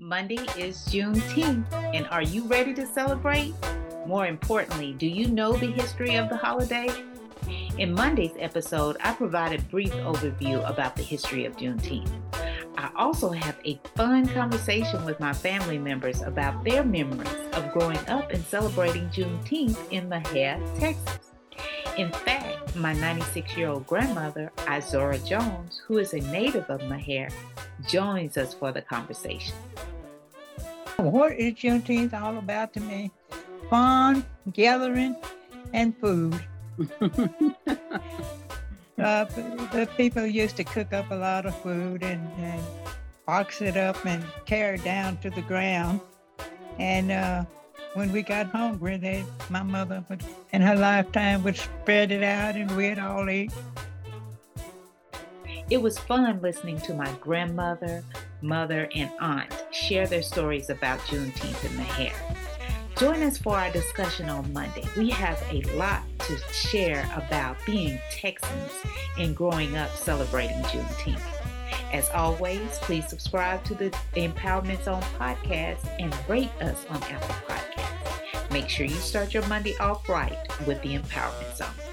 Monday is Juneteenth, and are you ready to celebrate? More importantly, do you know the history of the holiday? In Monday's episode, I provide a brief overview about the history of Juneteenth. I also have a fun conversation with my family members about their memories of growing up and celebrating Juneteenth in Mexia, Texas. In fact, my 96 year old grandmother, Izora Jones, who is a native of Mexia, joins us for the conversation. What is Juneteenth all about to me? Fun, gathering, and food. uh, the people used to cook up a lot of food and, and box it up and tear it down to the ground. And uh, when we got hungry, they, my mother would, in her lifetime, would spread it out and we'd all eat. It was fun listening to my grandmother, mother, and aunt share their stories about Juneteenth in Mexia. Join us for our discussion on Monday. We have a lot to share about being Texans and growing up celebrating Juneteenth. As always, please subscribe to the Empowerment Zone podcast and rate us on Apple Podcasts. Make sure you start your Monday off right with the Empowerment Zone.